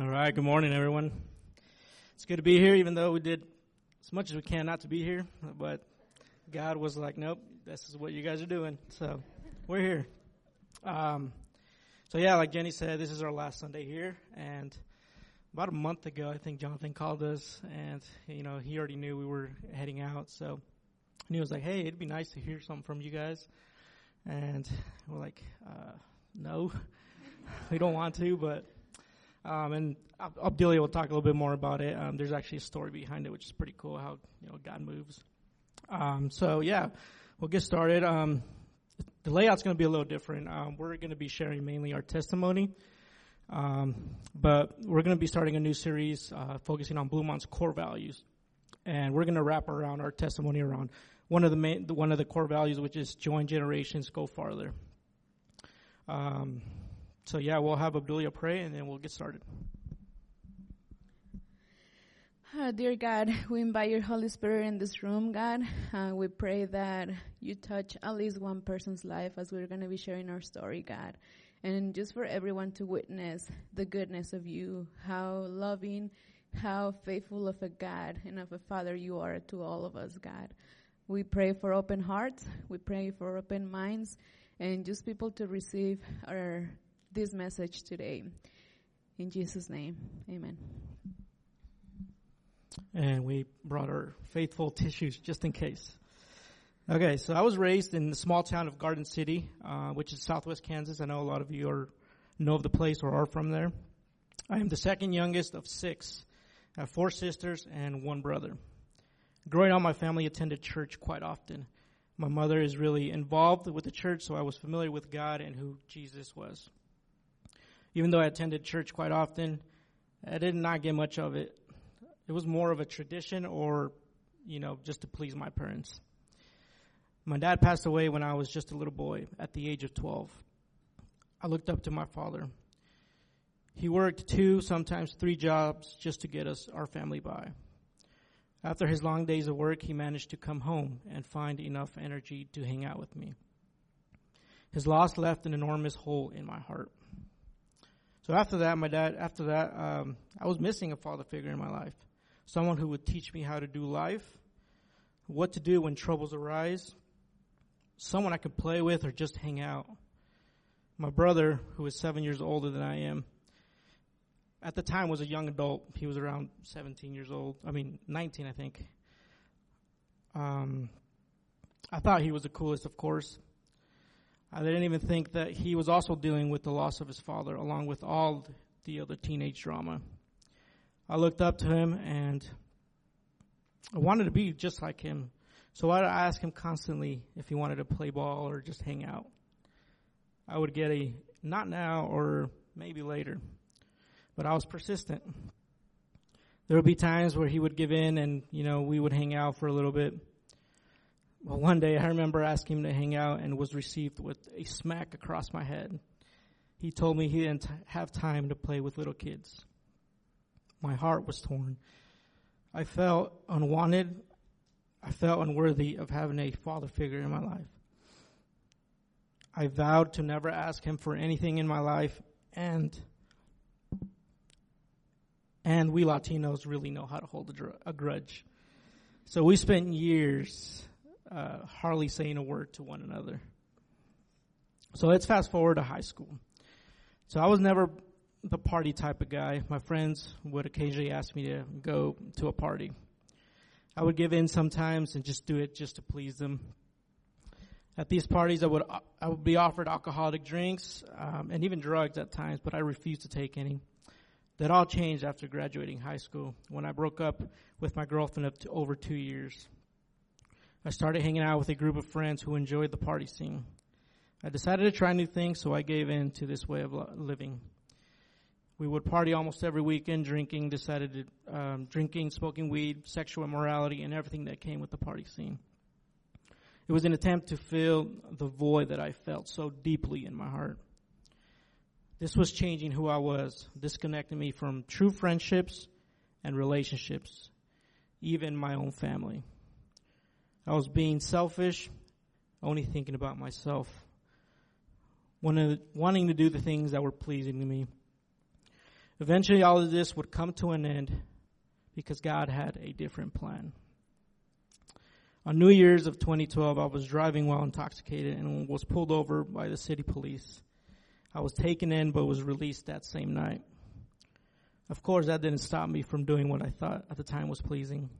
All right, good morning, everyone. It's good to be here, even though we did as much as we can not to be here. But God was like, nope, this is what you guys are doing. So we're here. Um, so, yeah, like Jenny said, this is our last Sunday here. And about a month ago, I think Jonathan called us, and, you know, he already knew we were heading out. So and he was like, hey, it'd be nice to hear something from you guys. And we're like, uh, no, we don't want to, but um, and Abdelia will talk a little bit more about it. Um, there's actually a story behind it, which is pretty cool how you know God moves. Um, so yeah, we'll get started. Um, the layout's going to be a little different. Um, we're going to be sharing mainly our testimony, um, but we're going to be starting a new series uh, focusing on Bluemont's core values, and we're going to wrap around our testimony around one of the main, one of the core values, which is join generations, go farther. Um, so yeah, we'll have Abdulia pray and then we'll get started. Uh, dear God, we invite your Holy Spirit in this room, God. Uh, we pray that you touch at least one person's life as we're going to be sharing our story, God. And just for everyone to witness the goodness of you, how loving, how faithful of a God and of a Father you are to all of us, God. We pray for open hearts. We pray for open minds and just people to receive our this message today. In Jesus' name, amen. And we brought our faithful tissues just in case. Okay, so I was raised in the small town of Garden City, uh, which is southwest Kansas. I know a lot of you are know of the place or are from there. I am the second youngest of six. I have four sisters and one brother. Growing up, my family attended church quite often. My mother is really involved with the church, so I was familiar with God and who Jesus was even though I attended church quite often, I did not get much of it. It was more of a tradition or, you know, just to please my parents. My dad passed away when I was just a little boy at the age of 12. I looked up to my father. He worked two, sometimes three jobs just to get us, our family by. After his long days of work, he managed to come home and find enough energy to hang out with me. His loss left an enormous hole in my heart. So after that, my dad, after that, um, I was missing a father figure in my life. Someone who would teach me how to do life, what to do when troubles arise, someone I could play with or just hang out. My brother, who is seven years older than I am, at the time was a young adult. He was around 17 years old. I mean, 19, I think. Um, I thought he was the coolest, of course. I didn't even think that he was also dealing with the loss of his father, along with all the other teenage drama. I looked up to him and I wanted to be just like him. So I'd ask him constantly if he wanted to play ball or just hang out. I would get a not now or maybe later. But I was persistent. There would be times where he would give in and, you know, we would hang out for a little bit. Well, one day I remember asking him to hang out and was received with a smack across my head. He told me he didn't have time to play with little kids. My heart was torn. I felt unwanted. I felt unworthy of having a father figure in my life. I vowed to never ask him for anything in my life and and we Latinos really know how to hold a, dr- a grudge. So we spent years uh, hardly saying a word to one another. So let's fast forward to high school. So I was never the party type of guy. My friends would occasionally ask me to go to a party. I would give in sometimes and just do it just to please them. At these parties, I would I would be offered alcoholic drinks um, and even drugs at times, but I refused to take any. That all changed after graduating high school when I broke up with my girlfriend of over two years. I started hanging out with a group of friends who enjoyed the party scene. I decided to try new things, so I gave in to this way of living. We would party almost every weekend, drinking, decided to, um, drinking, smoking weed, sexual immorality, and everything that came with the party scene. It was an attempt to fill the void that I felt so deeply in my heart. This was changing who I was, disconnecting me from true friendships and relationships, even my own family. I was being selfish, only thinking about myself, wanting to do the things that were pleasing to me. Eventually, all of this would come to an end because God had a different plan. On New Year's of 2012, I was driving while intoxicated and was pulled over by the city police. I was taken in but was released that same night. Of course, that didn't stop me from doing what I thought at the time was pleasing.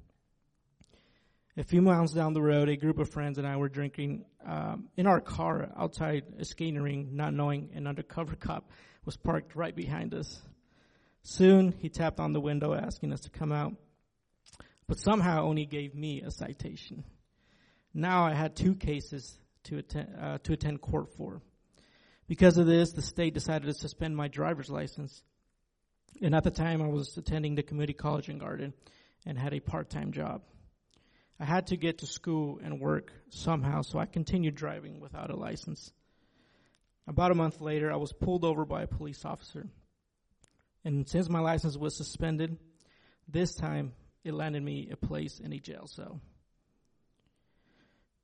A few miles down the road, a group of friends and I were drinking um, in our car outside a skating rink, not knowing an undercover cop was parked right behind us. Soon, he tapped on the window asking us to come out, but somehow only gave me a citation. Now I had two cases to attend, uh, to attend court for. Because of this, the state decided to suspend my driver's license. And at the time, I was attending the community college in Garden and had a part-time job. I had to get to school and work somehow, so I continued driving without a license. About a month later, I was pulled over by a police officer. And since my license was suspended, this time it landed me a place in a jail cell.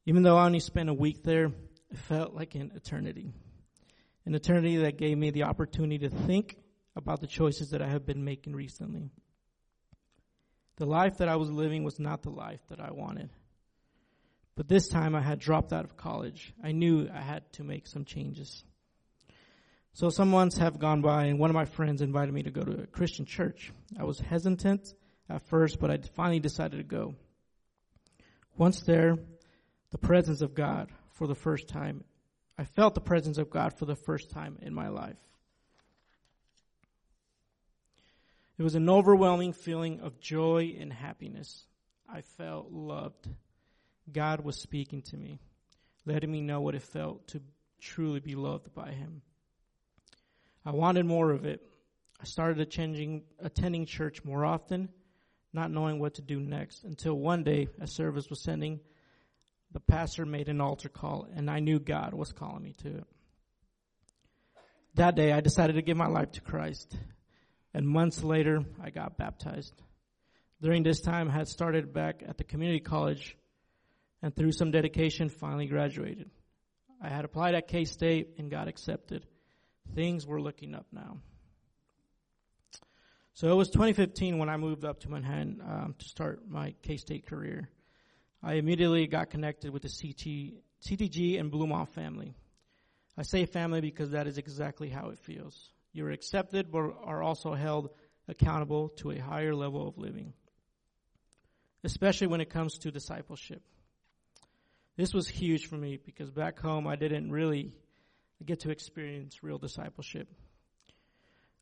Even though I only spent a week there, it felt like an eternity. An eternity that gave me the opportunity to think about the choices that I have been making recently. The life that I was living was not the life that I wanted. But this time I had dropped out of college. I knew I had to make some changes. So some months have gone by and one of my friends invited me to go to a Christian church. I was hesitant at first, but I finally decided to go. Once there, the presence of God for the first time. I felt the presence of God for the first time in my life. It was an overwhelming feeling of joy and happiness. I felt loved. God was speaking to me, letting me know what it felt to truly be loved by Him. I wanted more of it. I started attending, attending church more often, not knowing what to do next, until one day a service was sending, the pastor made an altar call, and I knew God was calling me to it. That day I decided to give my life to Christ. And months later, I got baptized. During this time, I had started back at the community college and through some dedication, finally graduated. I had applied at K-State and got accepted. Things were looking up now. So it was 2015 when I moved up to Manhattan um, to start my K-State career. I immediately got connected with the CT, CTG and Bluemont family. I say family because that is exactly how it feels. You're accepted but are also held accountable to a higher level of living, especially when it comes to discipleship. This was huge for me because back home I didn't really get to experience real discipleship.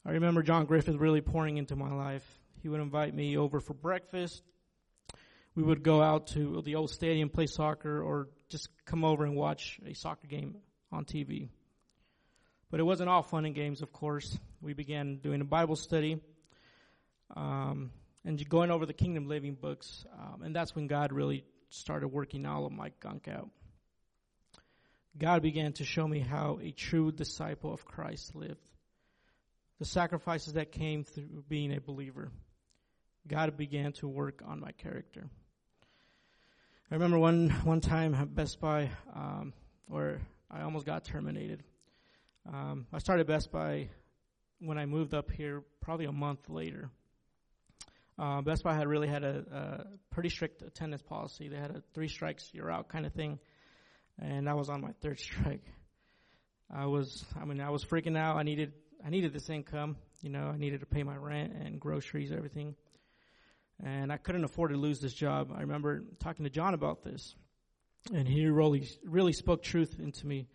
I remember John Griffith really pouring into my life. He would invite me over for breakfast. We would go out to the old stadium, play soccer, or just come over and watch a soccer game on TV. But it wasn't all fun and games, of course. We began doing a Bible study um, and going over the Kingdom Living books, um, and that's when God really started working all of my gunk out. God began to show me how a true disciple of Christ lived. The sacrifices that came through being a believer. God began to work on my character. I remember one one time at Best Buy um, where I almost got terminated. Um, I started Best Buy when I moved up here, probably a month later. Uh, Best Buy had really had a, a, pretty strict attendance policy. They had a three strikes, you're out kind of thing, and I was on my third strike. I was, I mean, I was freaking out. I needed, I needed this income. You know, I needed to pay my rent and groceries, everything, and I couldn't afford to lose this job. I remember talking to John about this, and he really, really spoke truth into me.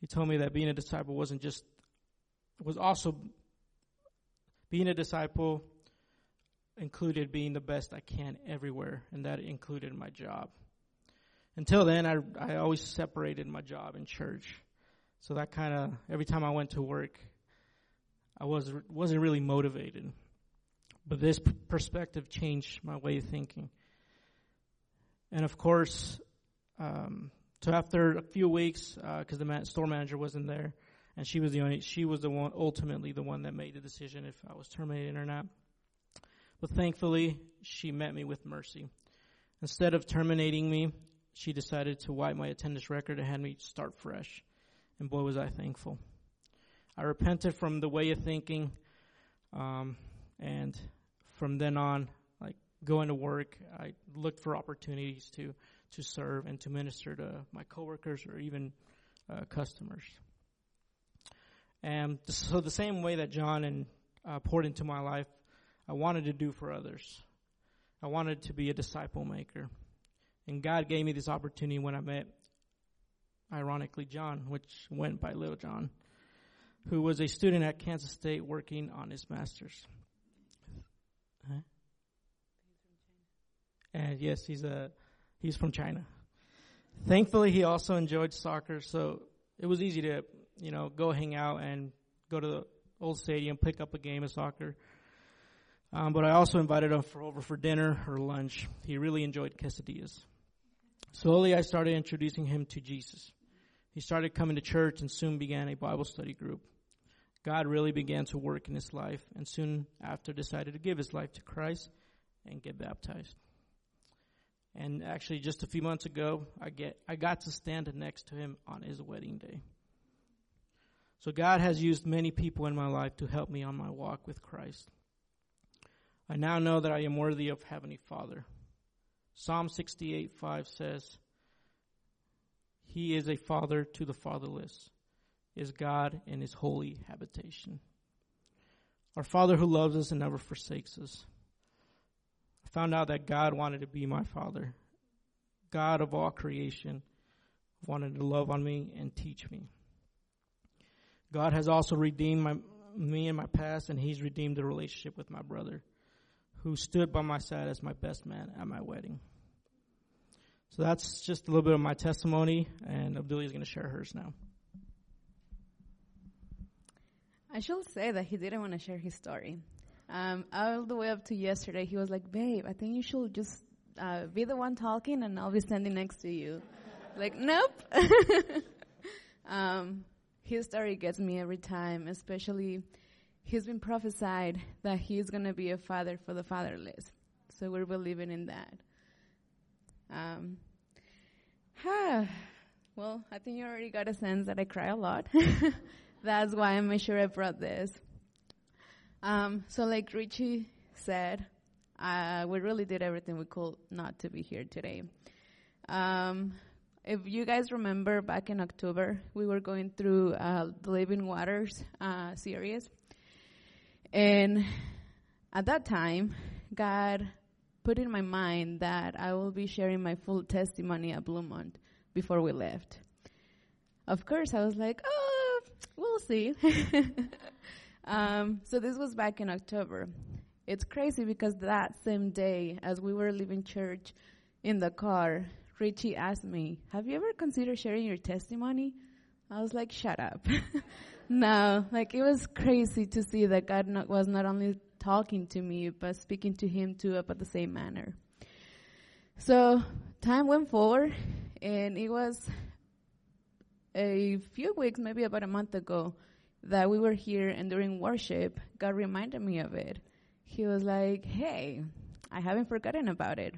He told me that being a disciple wasn't just, was also, being a disciple included being the best I can everywhere, and that included my job. Until then, I, I always separated my job and church. So that kind of, every time I went to work, I was, wasn't really motivated. But this p- perspective changed my way of thinking. And of course, um, so after a few weeks, because uh, the store manager wasn't there, and she was the only, she was the one, ultimately the one that made the decision if I was terminated or not. But thankfully, she met me with mercy. Instead of terminating me, she decided to wipe my attendance record and had me start fresh. And boy, was I thankful. I repented from the way of thinking Um, and from then on, like going to work, I looked for opportunities to to serve and to minister to my coworkers or even uh, customers. And so the same way that John and uh, poured into my life, I wanted to do for others. I wanted to be a disciple maker. And God gave me this opportunity when I met, ironically, John, which went by Little John, who was a student at Kansas State working on his master's. Huh? And yes, he's a he's from China. Thankfully, he also enjoyed soccer, so it was easy to you know go hang out and go to the old stadium, pick up a game of soccer. Um, but I also invited him for over for dinner or lunch. He really enjoyed quesadillas. Slowly, I started introducing him to Jesus. He started coming to church and soon began a Bible study group. God really began to work in his life and soon after decided to give his life to Christ and get baptized. And actually, just a few months ago, I get I got to stand next to him on his wedding day. So God has used many people in my life to help me on my walk with Christ. I now know that I am worthy of Heavenly Father. Psalm 68 5 says, He is a father to the fatherless, is God in His holy habitation. Our Father who loves us and never forsakes us. Found out that God wanted to be my Father. God of all creation wanted to love on me and teach me. God has also redeemed my, me in my past, and He's redeemed the relationship with my brother, who stood by my side as my best man at my wedding. So that's just a little bit of my testimony, and Abdullah is going to share hers now. I should say that he didn't want to share his story. Um, all the way up to yesterday, he was like, "Babe, I think you should just uh, be the one talking, and I'll be standing next to you." like, nope. um, his story gets me every time, especially he's been prophesied that he's going to be a father for the fatherless. So we're believing in that. Um, well, I think you already got a sense that I cry a lot. That's why I'm sure I brought this. Um, so, like Richie said, uh, we really did everything we could not to be here today. Um, if you guys remember back in October, we were going through uh, the Living Waters uh, series. And at that time, God put in my mind that I will be sharing my full testimony at Bluemont before we left. Of course, I was like, oh, we'll see. um, so this was back in October. It's crazy because that same day, as we were leaving church in the car, Richie asked me, Have you ever considered sharing your testimony? I was like, Shut up. no, like it was crazy to see that God not, was not only talking to me, but speaking to him too about the same manner. So time went forward, and it was a few weeks, maybe about a month ago, that we were here, and during worship, God reminded me of it. He was like, Hey, I haven't forgotten about it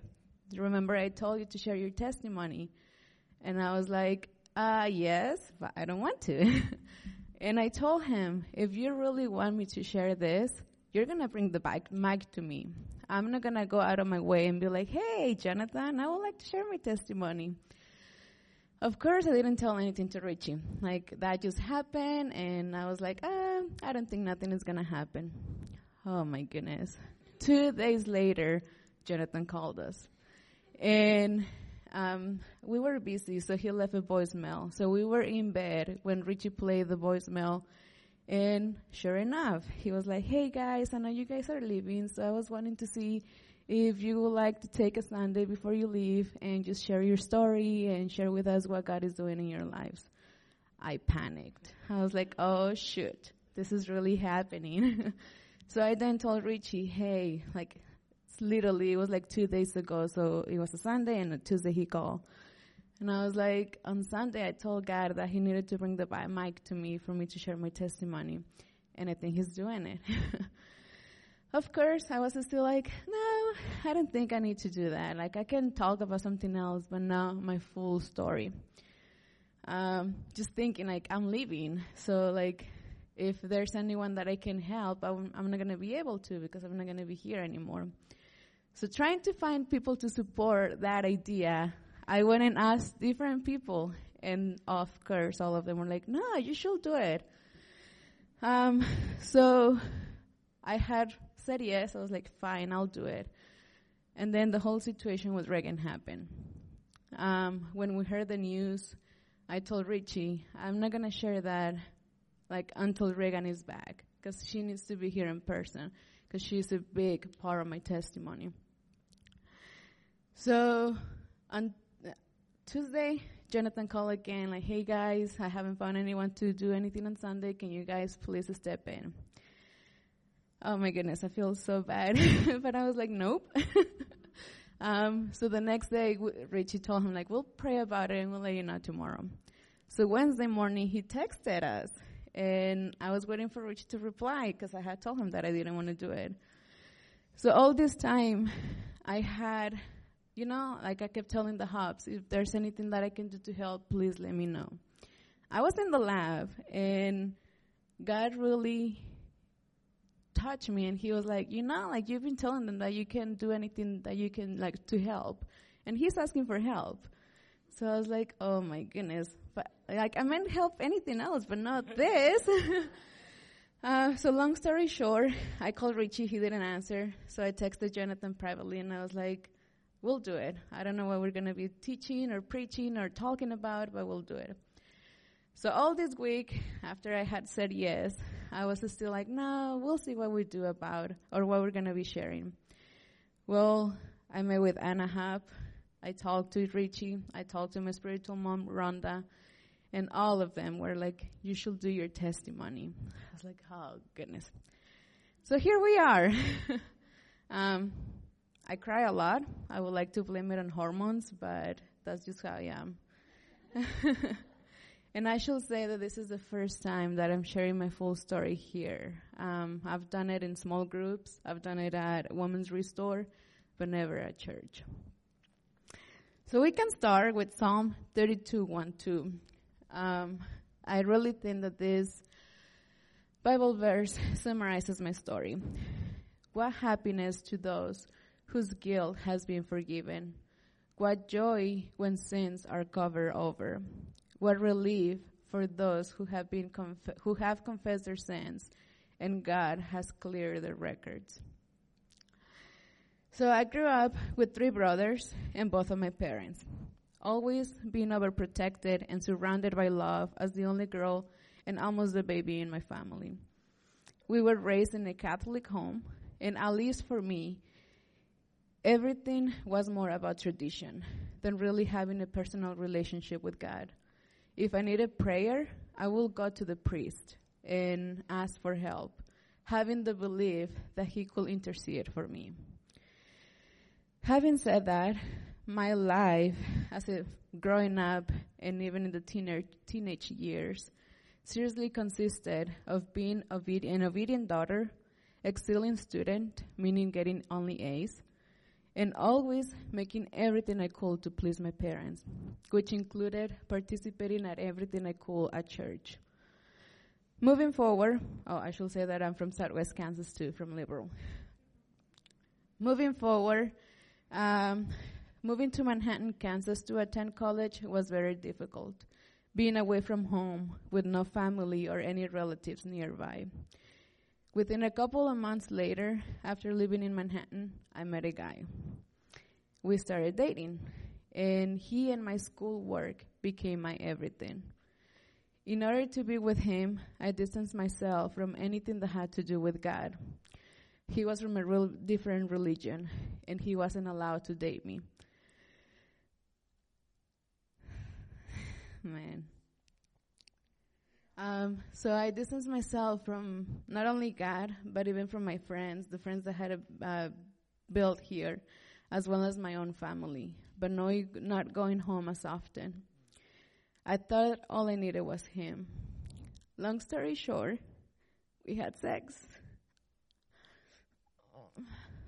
Do you remember I told you to share your testimony? And I was like, uh, yes, but I don't want to. and I told him, if you really want me to share this, you're going to bring the mic, mic to me. I'm not going to go out of my way and be like, hey, Jonathan, I would like to share my testimony. Of course, I didn't tell anything to Richie. Like, that just happened, and I was like, uh, I don't think nothing is to happen. Oh my goodness. Two days later, Jonathan called us. And um, we were busy, so he left a voicemail. So we were in bed when Richie played the voicemail. And sure enough, he was like, Hey guys, I know you guys are leaving, so I was wanting to see if you would like to take a Sunday before you leave and just share your story and share with us what God is doing in your lives. I panicked. I was like, oh shoot, this is really happening. so I then told Richie, hey, like, it's literally, it was like two days ago. So it was a Sunday and a Tuesday he called. And I was like, on Sunday, I told God that he needed to bring the mic to me for me to share my testimony. And I think he's doing it. of course, I was still like, no, I don't think I need to do that. Like, I can talk about something else, but not my full story. Um, just thinking, like, I'm leaving. So, like, if there's anyone that I can help, I'm, I'm not going to be able to because I'm not going to be here anymore. So trying to find people to support that idea, I went and asked different people, and of course, all of them were like, "No, you should do it." Um, so I had said yes. I was like, "Fine, I'll do it." And then the whole situation with Reagan happened. Um, when we heard the news, I told Richie, "I'm not gonna share that, like until Reagan is back, because she needs to be here in person, because she's a big part of my testimony." So on Tuesday, Jonathan called again, like, hey guys, I haven't found anyone to do anything on Sunday. Can you guys please step in? Oh my goodness, I feel so bad. but I was like, nope. um, so the next day, w- Richie told him, like, we'll pray about it and we'll let you know tomorrow. So Wednesday morning, he texted us. And I was waiting for Richie to reply because I had told him that I didn't want to do it. So all this time, I had you know, like I kept telling the hubs, if there's anything that I can do to help, please let me know. I was in the lab and God really touched me and he was like, you know, like you've been telling them that you can do anything that you can like to help. And he's asking for help. So I was like, oh my goodness. But like I meant help anything else, but not this. uh, so long story short, I called Richie, he didn't answer. So I texted Jonathan privately and I was like, we'll do it. I don't know what we're going to be teaching or preaching or talking about, but we'll do it. So all this week, after I had said yes, I was still like, no, we'll see what we do about or what we're going to be sharing. Well, I met with Anna Hap. I talked to Richie. I talked to my spiritual mom, Rhonda. And all of them were like, you should do your testimony. I was like, oh, goodness. So here we are. um, I cry a lot. I would like to blame it on hormones, but that's just how I am. and I should say that this is the first time that I'm sharing my full story here. Um, I've done it in small groups. I've done it at Women's Restore, but never at church. So we can start with Psalm 32, 1, 2. Um, I really think that this Bible verse summarizes my story. What happiness to those whose guilt has been forgiven. What joy when sins are covered over. What relief for those who have been conf- who have confessed their sins and God has cleared their records. So I grew up with three brothers and both of my parents. Always being overprotected and surrounded by love as the only girl and almost the baby in my family. We were raised in a Catholic home, and at least for me, everything was more about tradition than really having a personal relationship with God. If I needed prayer, I will go to the priest and ask for help, having the belief that he could intercede for me. Having said that, my life as a growing up and even in the teenage, teenage years seriously consisted of being an obedient daughter, excelling student, meaning getting only A's, and always making everything I could to please my parents, which included participating at everything I could at church. Moving forward, oh, I should say that I'm from Southwest Kansas too, from Liberal. Moving forward, um, moving to Manhattan, Kansas to attend college was very difficult. Being away from home with no family or any relatives nearby. Within a couple of months later, after living in Manhattan, I met a guy. We started dating, and he and my schoolwork became my everything. In order to be with him, I distanced myself from anything that had to do with God. He was from a real different religion, and he wasn't allowed to date me. Man. Um, so I distanced myself from not only God, but even from my friends, the friends that had uh, built here, as well as my own family, but no, not going home as often. I thought all I needed was him. Long story short, we had sex.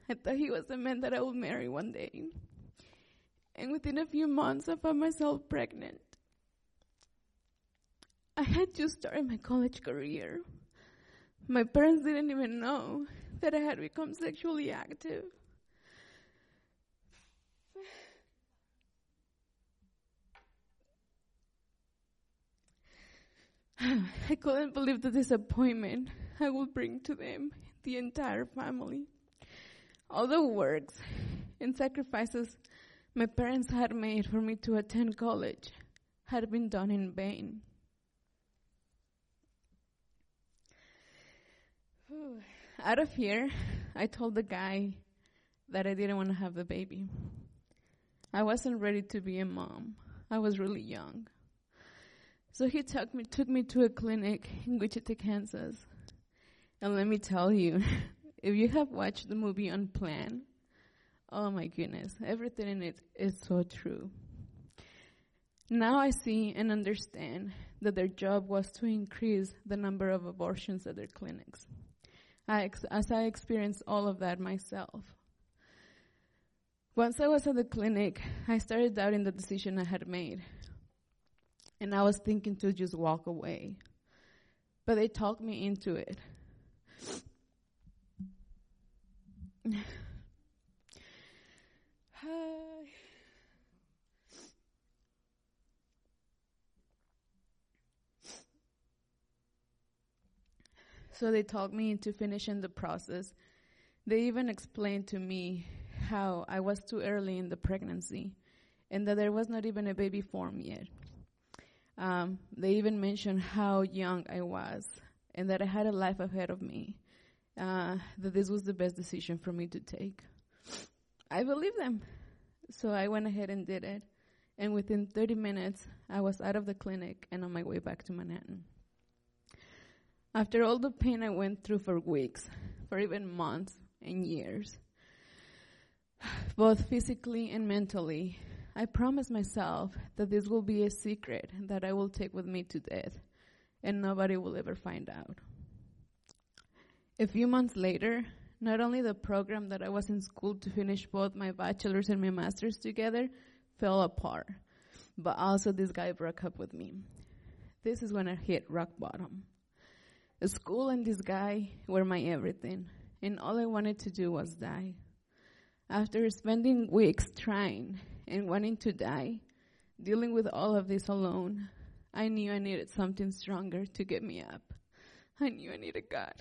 I thought he was the man that I would marry one day. And within a few months, I found myself pregnant. I had just started my college career. My parents didn't even know that I had become sexually active. I couldn't believe the disappointment I would bring to them, the entire family. All the works and sacrifices my parents had made for me to attend college had been done in vain. Out of fear, I told the guy that I didn't want to have the baby. I wasn't ready to be a mom. I was really young. So he took me, took me to a clinic in Wichita, Kansas. And let me tell you, if you have watched the movie Unplanned, oh my goodness, everything in it is so true. Now I see and understand that their job was to increase the number of abortions at their clinics. I ex- as I experienced all of that myself. Once I was at the clinic, I started doubting the decision I had made. And I was thinking to just walk away. But they talked me into it. So they talked me into finishing the process. They even explained to me how I was too early in the pregnancy and that there was not even a baby form yet. Um, they even mentioned how young I was and that I had a life ahead of me, uh, that this was the best decision for me to take. I believed them. So I went ahead and did it. And within 30 minutes, I was out of the clinic and on my way back to Manhattan. After all the pain I went through for weeks, for even months and years, both physically and mentally, I promised myself that this will be a secret that I will take with me to death and nobody will ever find out. A few months later, not only the program that I was in school to finish both my bachelor's and my master's together fell apart, but also this guy broke up with me. This is when I hit rock bottom. School and this guy were my everything, and all I wanted to do was die. After spending weeks trying and wanting to die, dealing with all of this alone, I knew I needed something stronger to get me up. I knew I needed God.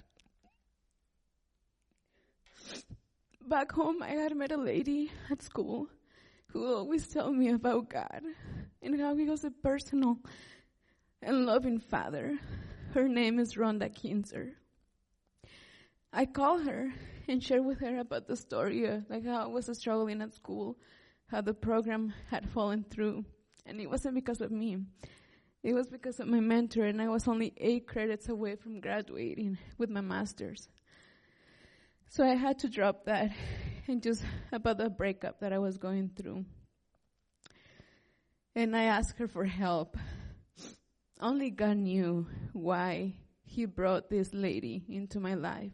Back home, I had met a lady at school who always told me about God and how He was a personal and loving Father her name is Rhonda Kinzer. I called her and shared with her about the story, like how I was struggling at school, how the program had fallen through. And it wasn't because of me. It was because of my mentor, and I was only eight credits away from graduating with my master's. So I had to drop that and just about the breakup that I was going through. And I asked her for help. Only God knew why He brought this lady into my life.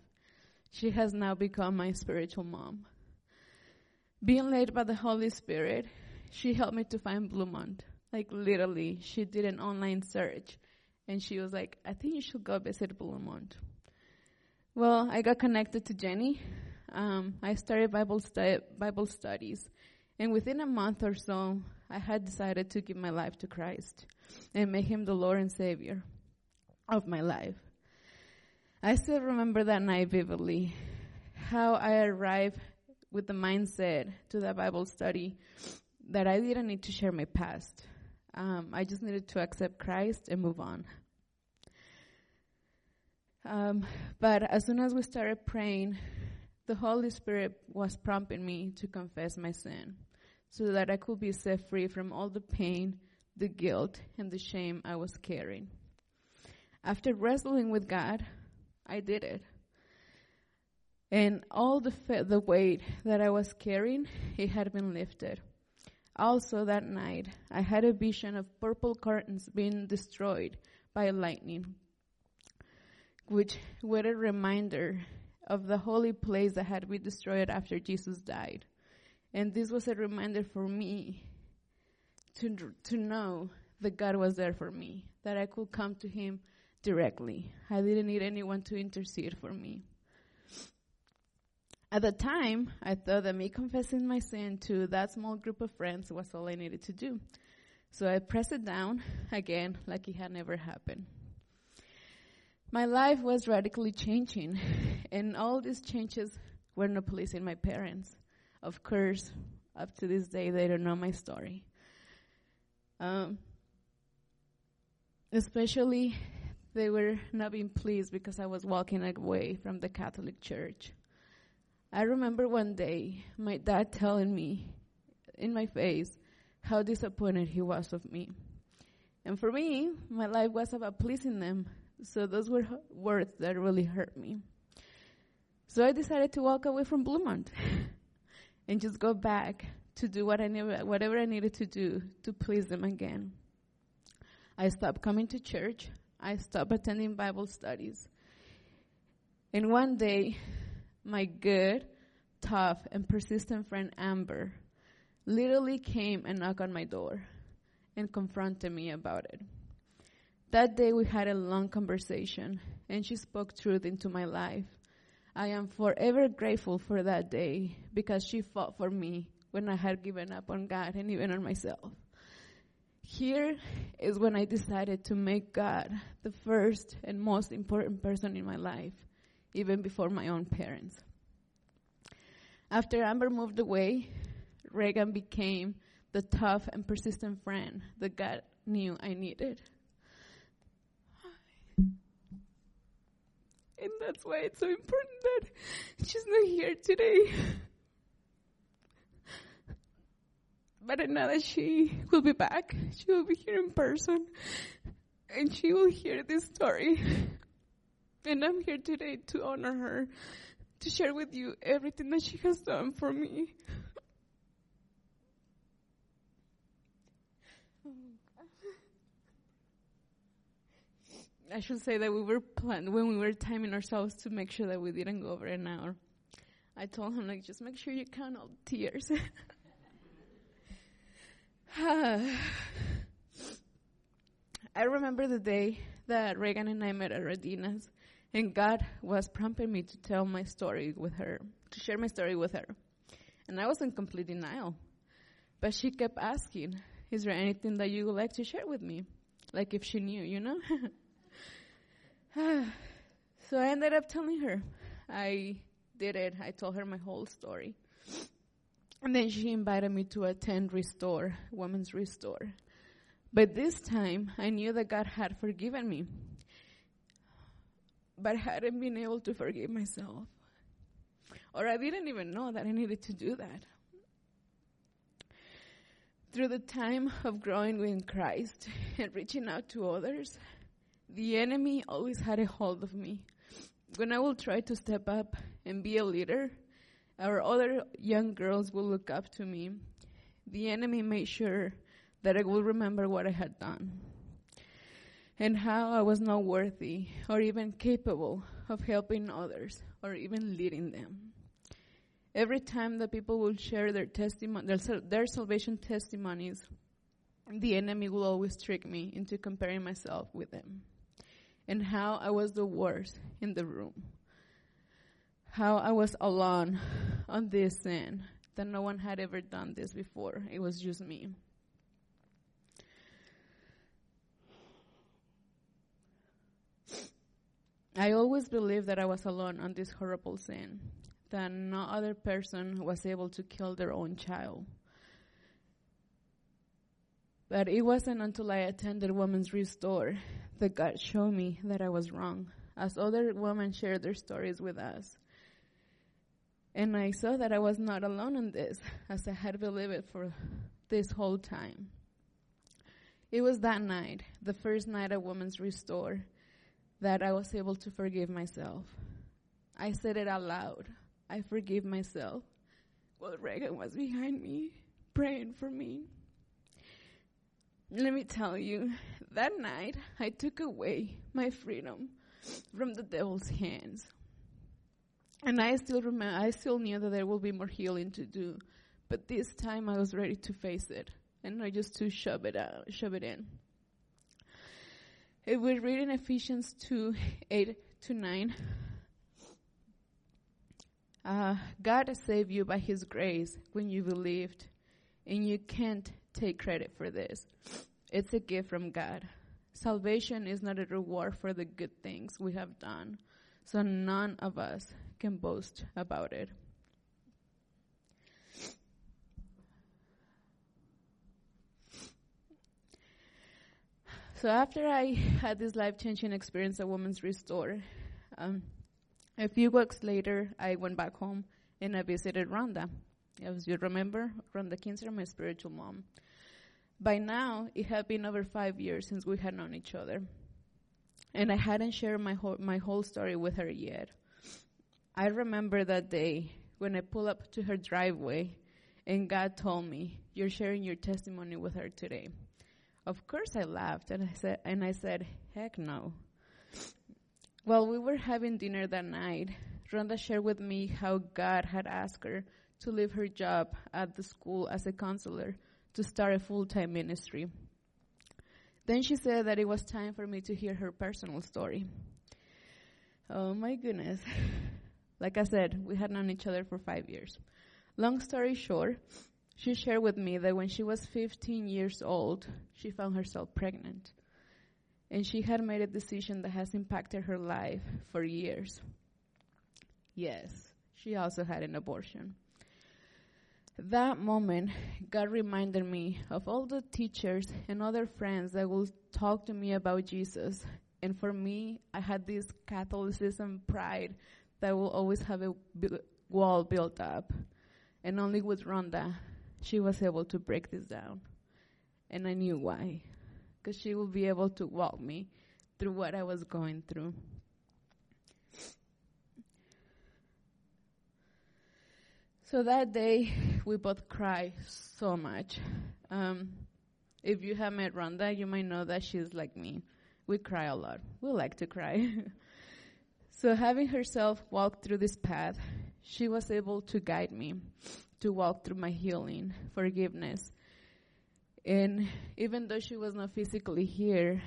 She has now become my spiritual mom. Being led by the Holy Spirit, she helped me to find Bluemont. Like literally, she did an online search and she was like, I think you should go visit Bluemont. Well, I got connected to Jenny. Um, I started Bible, stu- Bible studies. And within a month or so, I had decided to give my life to Christ and make him the Lord and Savior of my life. I still remember that night vividly, how I arrived with the mindset to that Bible study that I didn't need to share my past. Um, I just needed to accept Christ and move on. Um, but as soon as we started praying, the Holy Spirit was prompting me to confess my sin so that I could be set free from all the pain, the guilt, and the shame I was carrying. After wrestling with God, I did it. And all the, fa- the weight that I was carrying, it had been lifted. Also that night, I had a vision of purple curtains being destroyed by lightning, which were a reminder of the holy place that had been destroyed after Jesus died. And this was a reminder for me to, to know that God was there for me, that I could come to Him directly. I didn't need anyone to intercede for me. At the time, I thought that me confessing my sin to that small group of friends was all I needed to do. So I pressed it down again like it had never happened. My life was radically changing, and all these changes were not pleasing my parents. Of course, up to this day, they don't know my story. Um, especially, they were not being pleased because I was walking away from the Catholic Church. I remember one day my dad telling me in my face how disappointed he was of me. And for me, my life was about pleasing them. So those were words that really hurt me. So I decided to walk away from Bluemont and just go back to do what I whatever I needed to do to please them again. I stopped coming to church. I stopped attending Bible studies. And one day, my good, tough, and persistent friend Amber literally came and knocked on my door and confronted me about it. That day we had a long conversation and she spoke truth into my life. I am forever grateful for that day because she fought for me when I had given up on God and even on myself. Here is when I decided to make God the first and most important person in my life, even before my own parents. After Amber moved away, Reagan became the tough and persistent friend that God knew I needed. And that's why it's so important that she's not here today. But I know that she will be back. She will be here in person. And she will hear this story. And I'm here today to honor her, to share with you everything that she has done for me. I should say that we were planned when we were timing ourselves to make sure that we didn't go over an hour. I told him like, just make sure you count all tears. I remember the day that Reagan and I met at Radina's, and God was prompting me to tell my story with her, to share my story with her. And I was in complete denial. But she kept asking, is there anything that you would like to share with me? Like if she knew, you know? so I ended up telling her. I did it. I told her my whole story. And then she invited me to attend Restore, Women's Restore. But this time, I knew that God had forgiven me. But I hadn't been able to forgive myself. Or I didn't even know that I needed to do that. Through the time of growing in Christ and reaching out to others, the enemy always had a hold of me. When I will try to step up and be a leader, our other young girls will look up to me. The enemy made sure that I will remember what I had done and how I was not worthy or even capable of helping others or even leading them. Every time that people will share their testimony, their, their salvation testimonies, the enemy will always trick me into comparing myself with them and how I was the worst in the room. How I was alone on this sin, that no one had ever done this before. It was just me. I always believed that I was alone on this horrible sin, that no other person was able to kill their own child. But it wasn't until I attended Women's Restore that God showed me that I was wrong, as other women shared their stories with us. And I saw that I was not alone in this, as I had believed it for this whole time. It was that night, the first night at Women's Restore, that I was able to forgive myself. I said it out loud. I forgive myself. While Reagan was behind me, praying for me. Let me tell you, that night I took away my freedom from the devil's hands. And I still remember, I still knew that there will be more healing to do. But this time I was ready to face it. And I just to shove it out, shove it in. If we read in Ephesians 2 8 to 9, uh, God saved you by His grace when you believed, and you can't take credit for this. It's a gift from God. Salvation is not a reward for the good things we have done, so none of us can boast about it. So after I had this life-changing experience at Women's Restore, um, a few weeks later, I went back home and I visited Rhonda. As you remember, Rhonda Kinzer, my spiritual mom. By now, it had been over five years since we had known each other. And I hadn't shared my whole, my whole story with her yet. I remember that day when I pulled up to her driveway and God told me, you're sharing your testimony with her today. Of course I laughed and I said, and I said, heck no. While we were having dinner that night, Rhonda shared with me how God had asked her to leave her job at the school as a counselor to start a full-time ministry. Then she said that it was time for me to hear her personal story. Oh my goodness. Like I said, we had known each other for five years. Long story short, she shared with me that when she was 15 years old, she found herself pregnant. And she had made a decision that has impacted her life for years. Yes, she also had an abortion. That moment, God reminded me of all the teachers and other friends that will talk to me about Jesus. And for me, I had this Catholicism pride that will always have a wall built up. And only with Rhonda, she was able to break this down. And I knew why. Because she would be able to walk me through what I was going through. So that day, we both cried so much. Um, if you have met Rhonda, you might know that she's like me. We cry a lot. We like to cry. so having herself walk through this path, she was able to guide me to walk through my healing, forgiveness. And even though she was not physically here,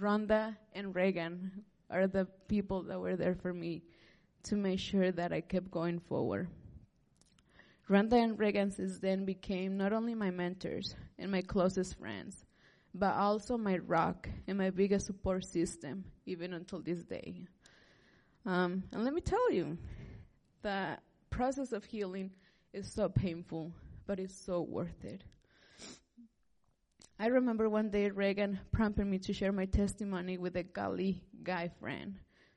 Rhonda and Reagan are the people that were there for me to make sure that I kept going forward. Rhonda and Reagan since then became not only my mentors and my closest friends, but also my rock and my biggest support system, even until this day. Um, and let me tell you, the process of healing is so painful, but it's so worth it. I remember one day Reagan prompted me to share my testimony with a gully guy friend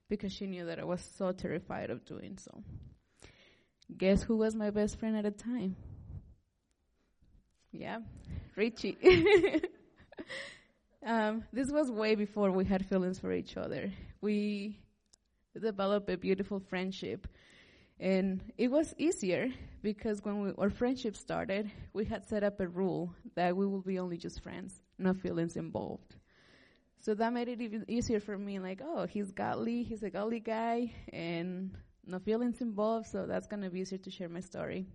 because she knew that I was so terrified of doing so. Guess who was my best friend at the time? Yeah, Richie. um, this was way before we had feelings for each other. We developed a beautiful friendship. And it was easier because when we, our friendship started, we had set up a rule that we will be only just friends, no feelings involved. So that made it even easier for me, like, oh, he's godly, he's a godly guy, and no feelings involved, so that's gonna be easier to share my story.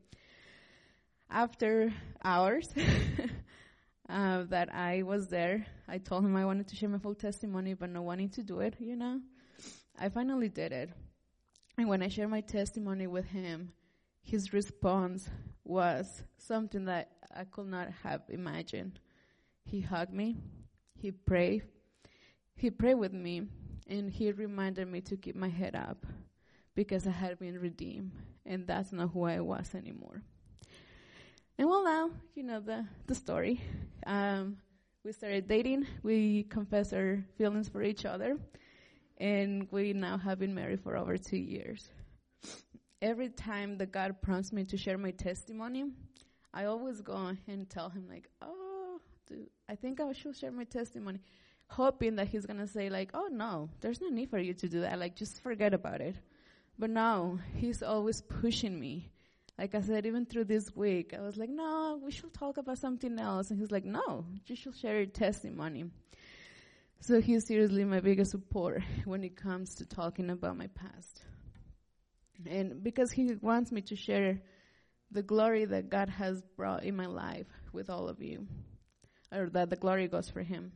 After hours uh, that I was there, I told him I wanted to share my full testimony, but not wanting to do it, you know. I finally did it. And when I shared my testimony with him, his response was something that I could not have imagined. He hugged me, he prayed, he prayed with me, and he reminded me to keep my head up because I had been redeemed, and that's not who I was anymore. And well, now you know the the story. Um, we started dating. We confessed our feelings for each other, and we now have been married for over two years. Every time that God prompts me to share my testimony, I always go and tell him like, "Oh, dude, I think I should share my testimony," hoping that he's gonna say like, "Oh no, there's no need for you to do that. Like, just forget about it." But now he's always pushing me. Like I said, even through this week, I was like, no, we should talk about something else. And he's like, no, you should share your testimony. So he's seriously my biggest support when it comes to talking about my past. And because he wants me to share the glory that God has brought in my life with all of you, or that the glory goes for him.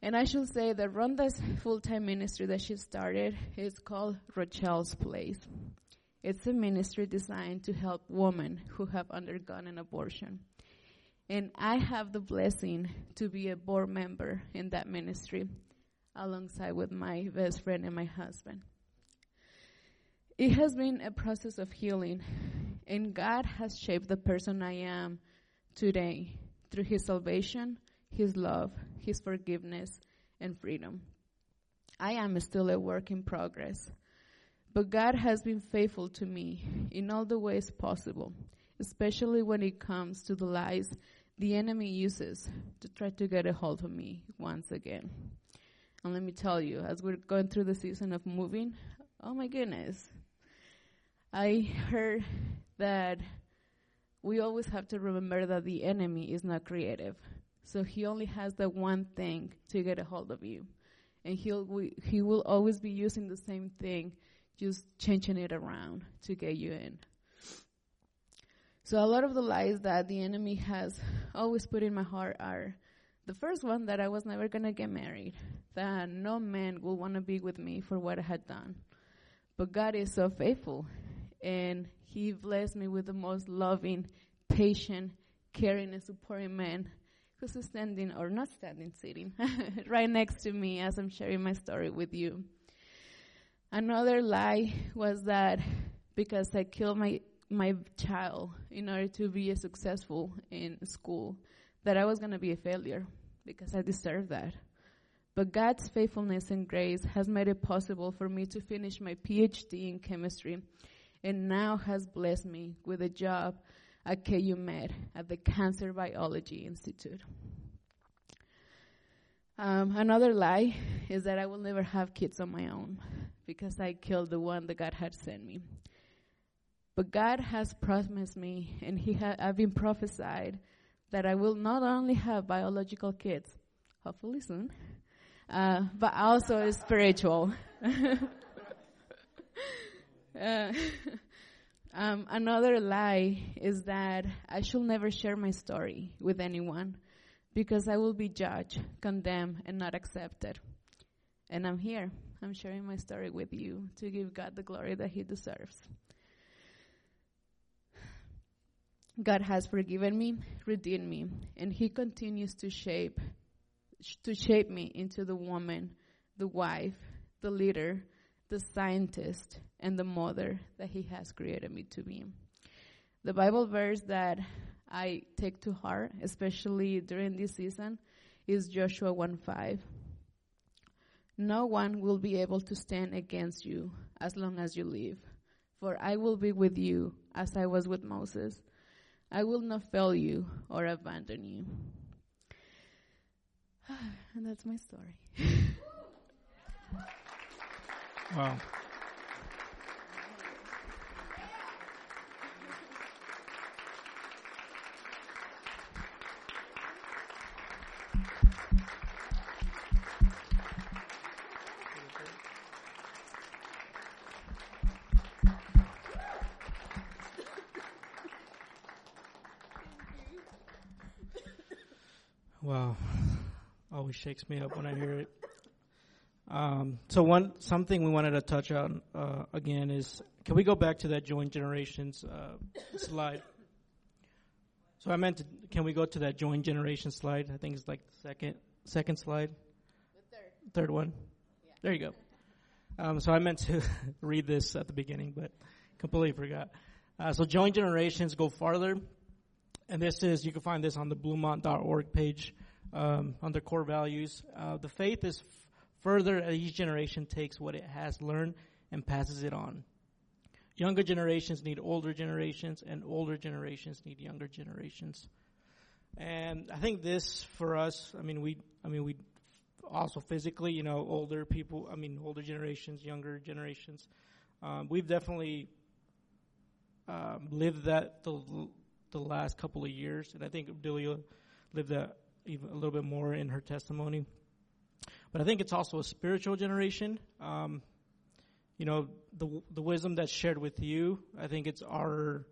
And I should say that Rhonda's full-time ministry that she started is called Rochelle's Place. It's a ministry designed to help women who have undergone an abortion. And I have the blessing to be a board member in that ministry alongside with my best friend and my husband. It has been a process of healing, and God has shaped the person I am today through His salvation, His love, His forgiveness, and freedom. I am still a work in progress, but God has been faithful to me in all the ways possible, especially when it comes to the lies the enemy uses to try to get a hold of me once again. And let me tell you, as we're going through the season of moving, oh my goodness, I heard that we always have to remember that the enemy is not creative. So he only has that one thing to get a hold of you. And he'll, we, he will always be using the same thing, just changing it around to get you in. So a lot of the lies that the enemy has always put in my heart are the first one that I was never going to get married, that no man will want to be with me for what I had done. But God is so faithful and he blessed me with the most loving, patient, caring, and supporting man who's standing, or not standing, sitting, right next to me as I'm sharing my story with you. Another lie was that because I killed my, my child in order to be successful in school, that I was going to be a failure because I deserve that. But God's faithfulness and grace has made it possible for me to finish my PhD in chemistry and now has blessed me with a job at KU Med at the Cancer Biology Institute. Um, another lie is that I will never have kids on my own because I killed the one that God had sent me. But God has promised me, and He ha- I've been prophesied that I will not only have biological kids, hopefully soon, uh, but also spiritual. Uh, um, another lie is that I should never share my story with anyone because I will be judged, condemned, and not accepted. And I'm here. I'm sharing my story with you to give God the glory that He deserves. God has forgiven me, redeemed me, and He continues to shape, to shape me into the woman, the wife, the leader, the scientist, and the mother that He has created me to be. The Bible verse that I take to heart, especially during this season, is Joshua 1 5. No one will be able to stand against you as long as you live, for I will be with you as I was with Moses. I will not fail you or abandon you. and that's my story. Wow. Wow. Always shakes me up when I hear it. Um, so one something we wanted to touch on uh, again is can we go back to that joint generations uh, slide? So I meant to, can we go to that joint generation slide? I think it's like the second second slide. The third. Third one. Yeah. There you go. Um, so I meant to read this at the beginning, but completely forgot. Uh, so joint generations go farther, and this is you can find this on the Bluemont.org page um, under core values. Uh, the faith is further each generation takes what it has learned and passes it on. Younger generations need older generations, and older generations need younger generations. And I think this for us, I mean, we, I mean, we also physically, you know, older people, I mean, older generations, younger generations, um, we've definitely um, lived that the, the last couple of years, and I think Delia lived that even a little bit more in her testimony. But I think it's also a spiritual generation. Um, you know, the the wisdom that's shared with you, I think it's our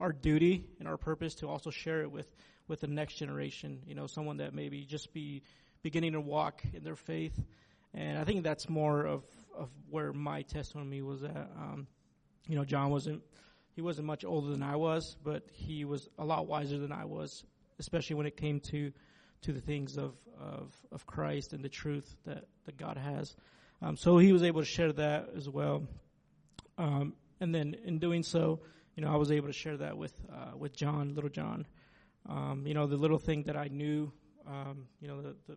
our duty and our purpose to also share it with with the next generation. You know, someone that maybe just be beginning to walk in their faith. And I think that's more of, of where my testimony was at. Um, you know, John wasn't, he wasn't much older than I was, but he was a lot wiser than I was, especially when it came to, to the things of, of, of Christ and the truth that, that God has. Um, so he was able to share that as well. Um, and then in doing so, you know, I was able to share that with, uh, with John, little John. Um, you know, the little thing that I knew, um, you know, the, the,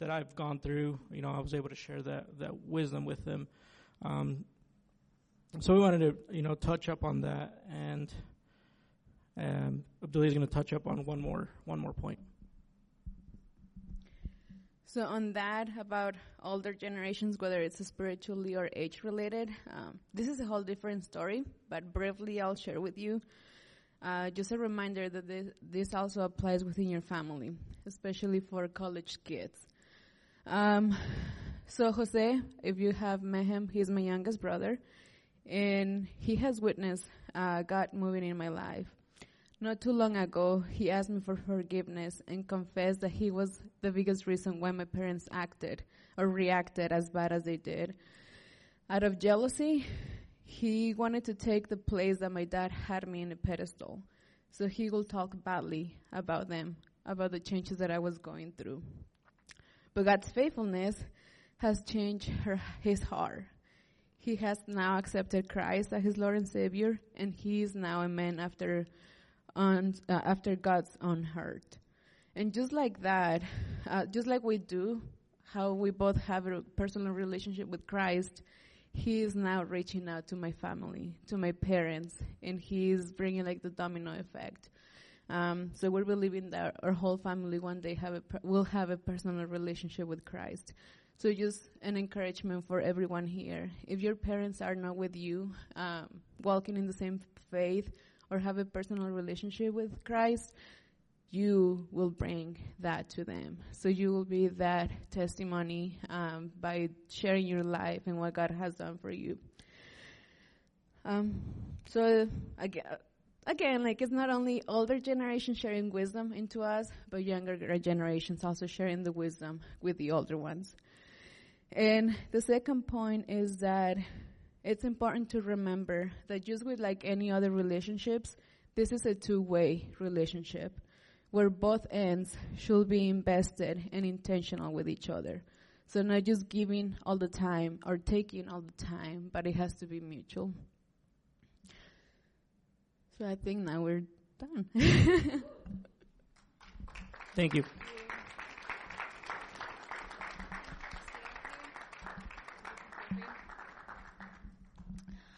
that I've gone through, you know, I was able to share that, that wisdom with them. Um, so we wanted to, you know, touch up on that, and um, Abdullah is going to touch up on one more, one more point. So on that about older generations, whether it's spiritually or age related, um, this is a whole different story. But briefly, I'll share with you. Uh, just a reminder that this, this, also applies within your family, especially for college kids. Um, so Jose, if you have met him, he's my youngest brother, and he has witnessed uh, God moving in my life. Not too long ago, he asked me for forgiveness and confessed that he was the biggest reason why my parents acted or reacted as bad as they did. Out of jealousy, he wanted to take the place that my dad had me in a pedestal. So he will talk badly about them, about the changes that I was going through. But God's faithfulness has changed her, his heart. He has now accepted Christ as his Lord and Savior, and he is now a man after on, uh, after God's own heart. And just like that, uh, just like we do, how we both have a personal relationship with Christ, He is now reaching out to my family, to my parents, and He is bringing like the domino effect. Um, so we're believing that our whole family one day have a will have a personal relationship with Christ. So just an encouragement for everyone here. If your parents are not with you, um, walking in the same faith, or have a personal relationship with Christ, you will bring that to them. So you will be that testimony um, by sharing your life and what God has done for you. Um, so again, again, like it's not only older generation sharing wisdom into us, but younger generations also sharing the wisdom with the older ones. And the second point is that it's important to remember that just with like any other relationships, this is a two-way relationship where both ends should be invested and intentional with each other. So not just giving all the time or taking all the time, but it has to be mutual. So I think now we're done. Thank you.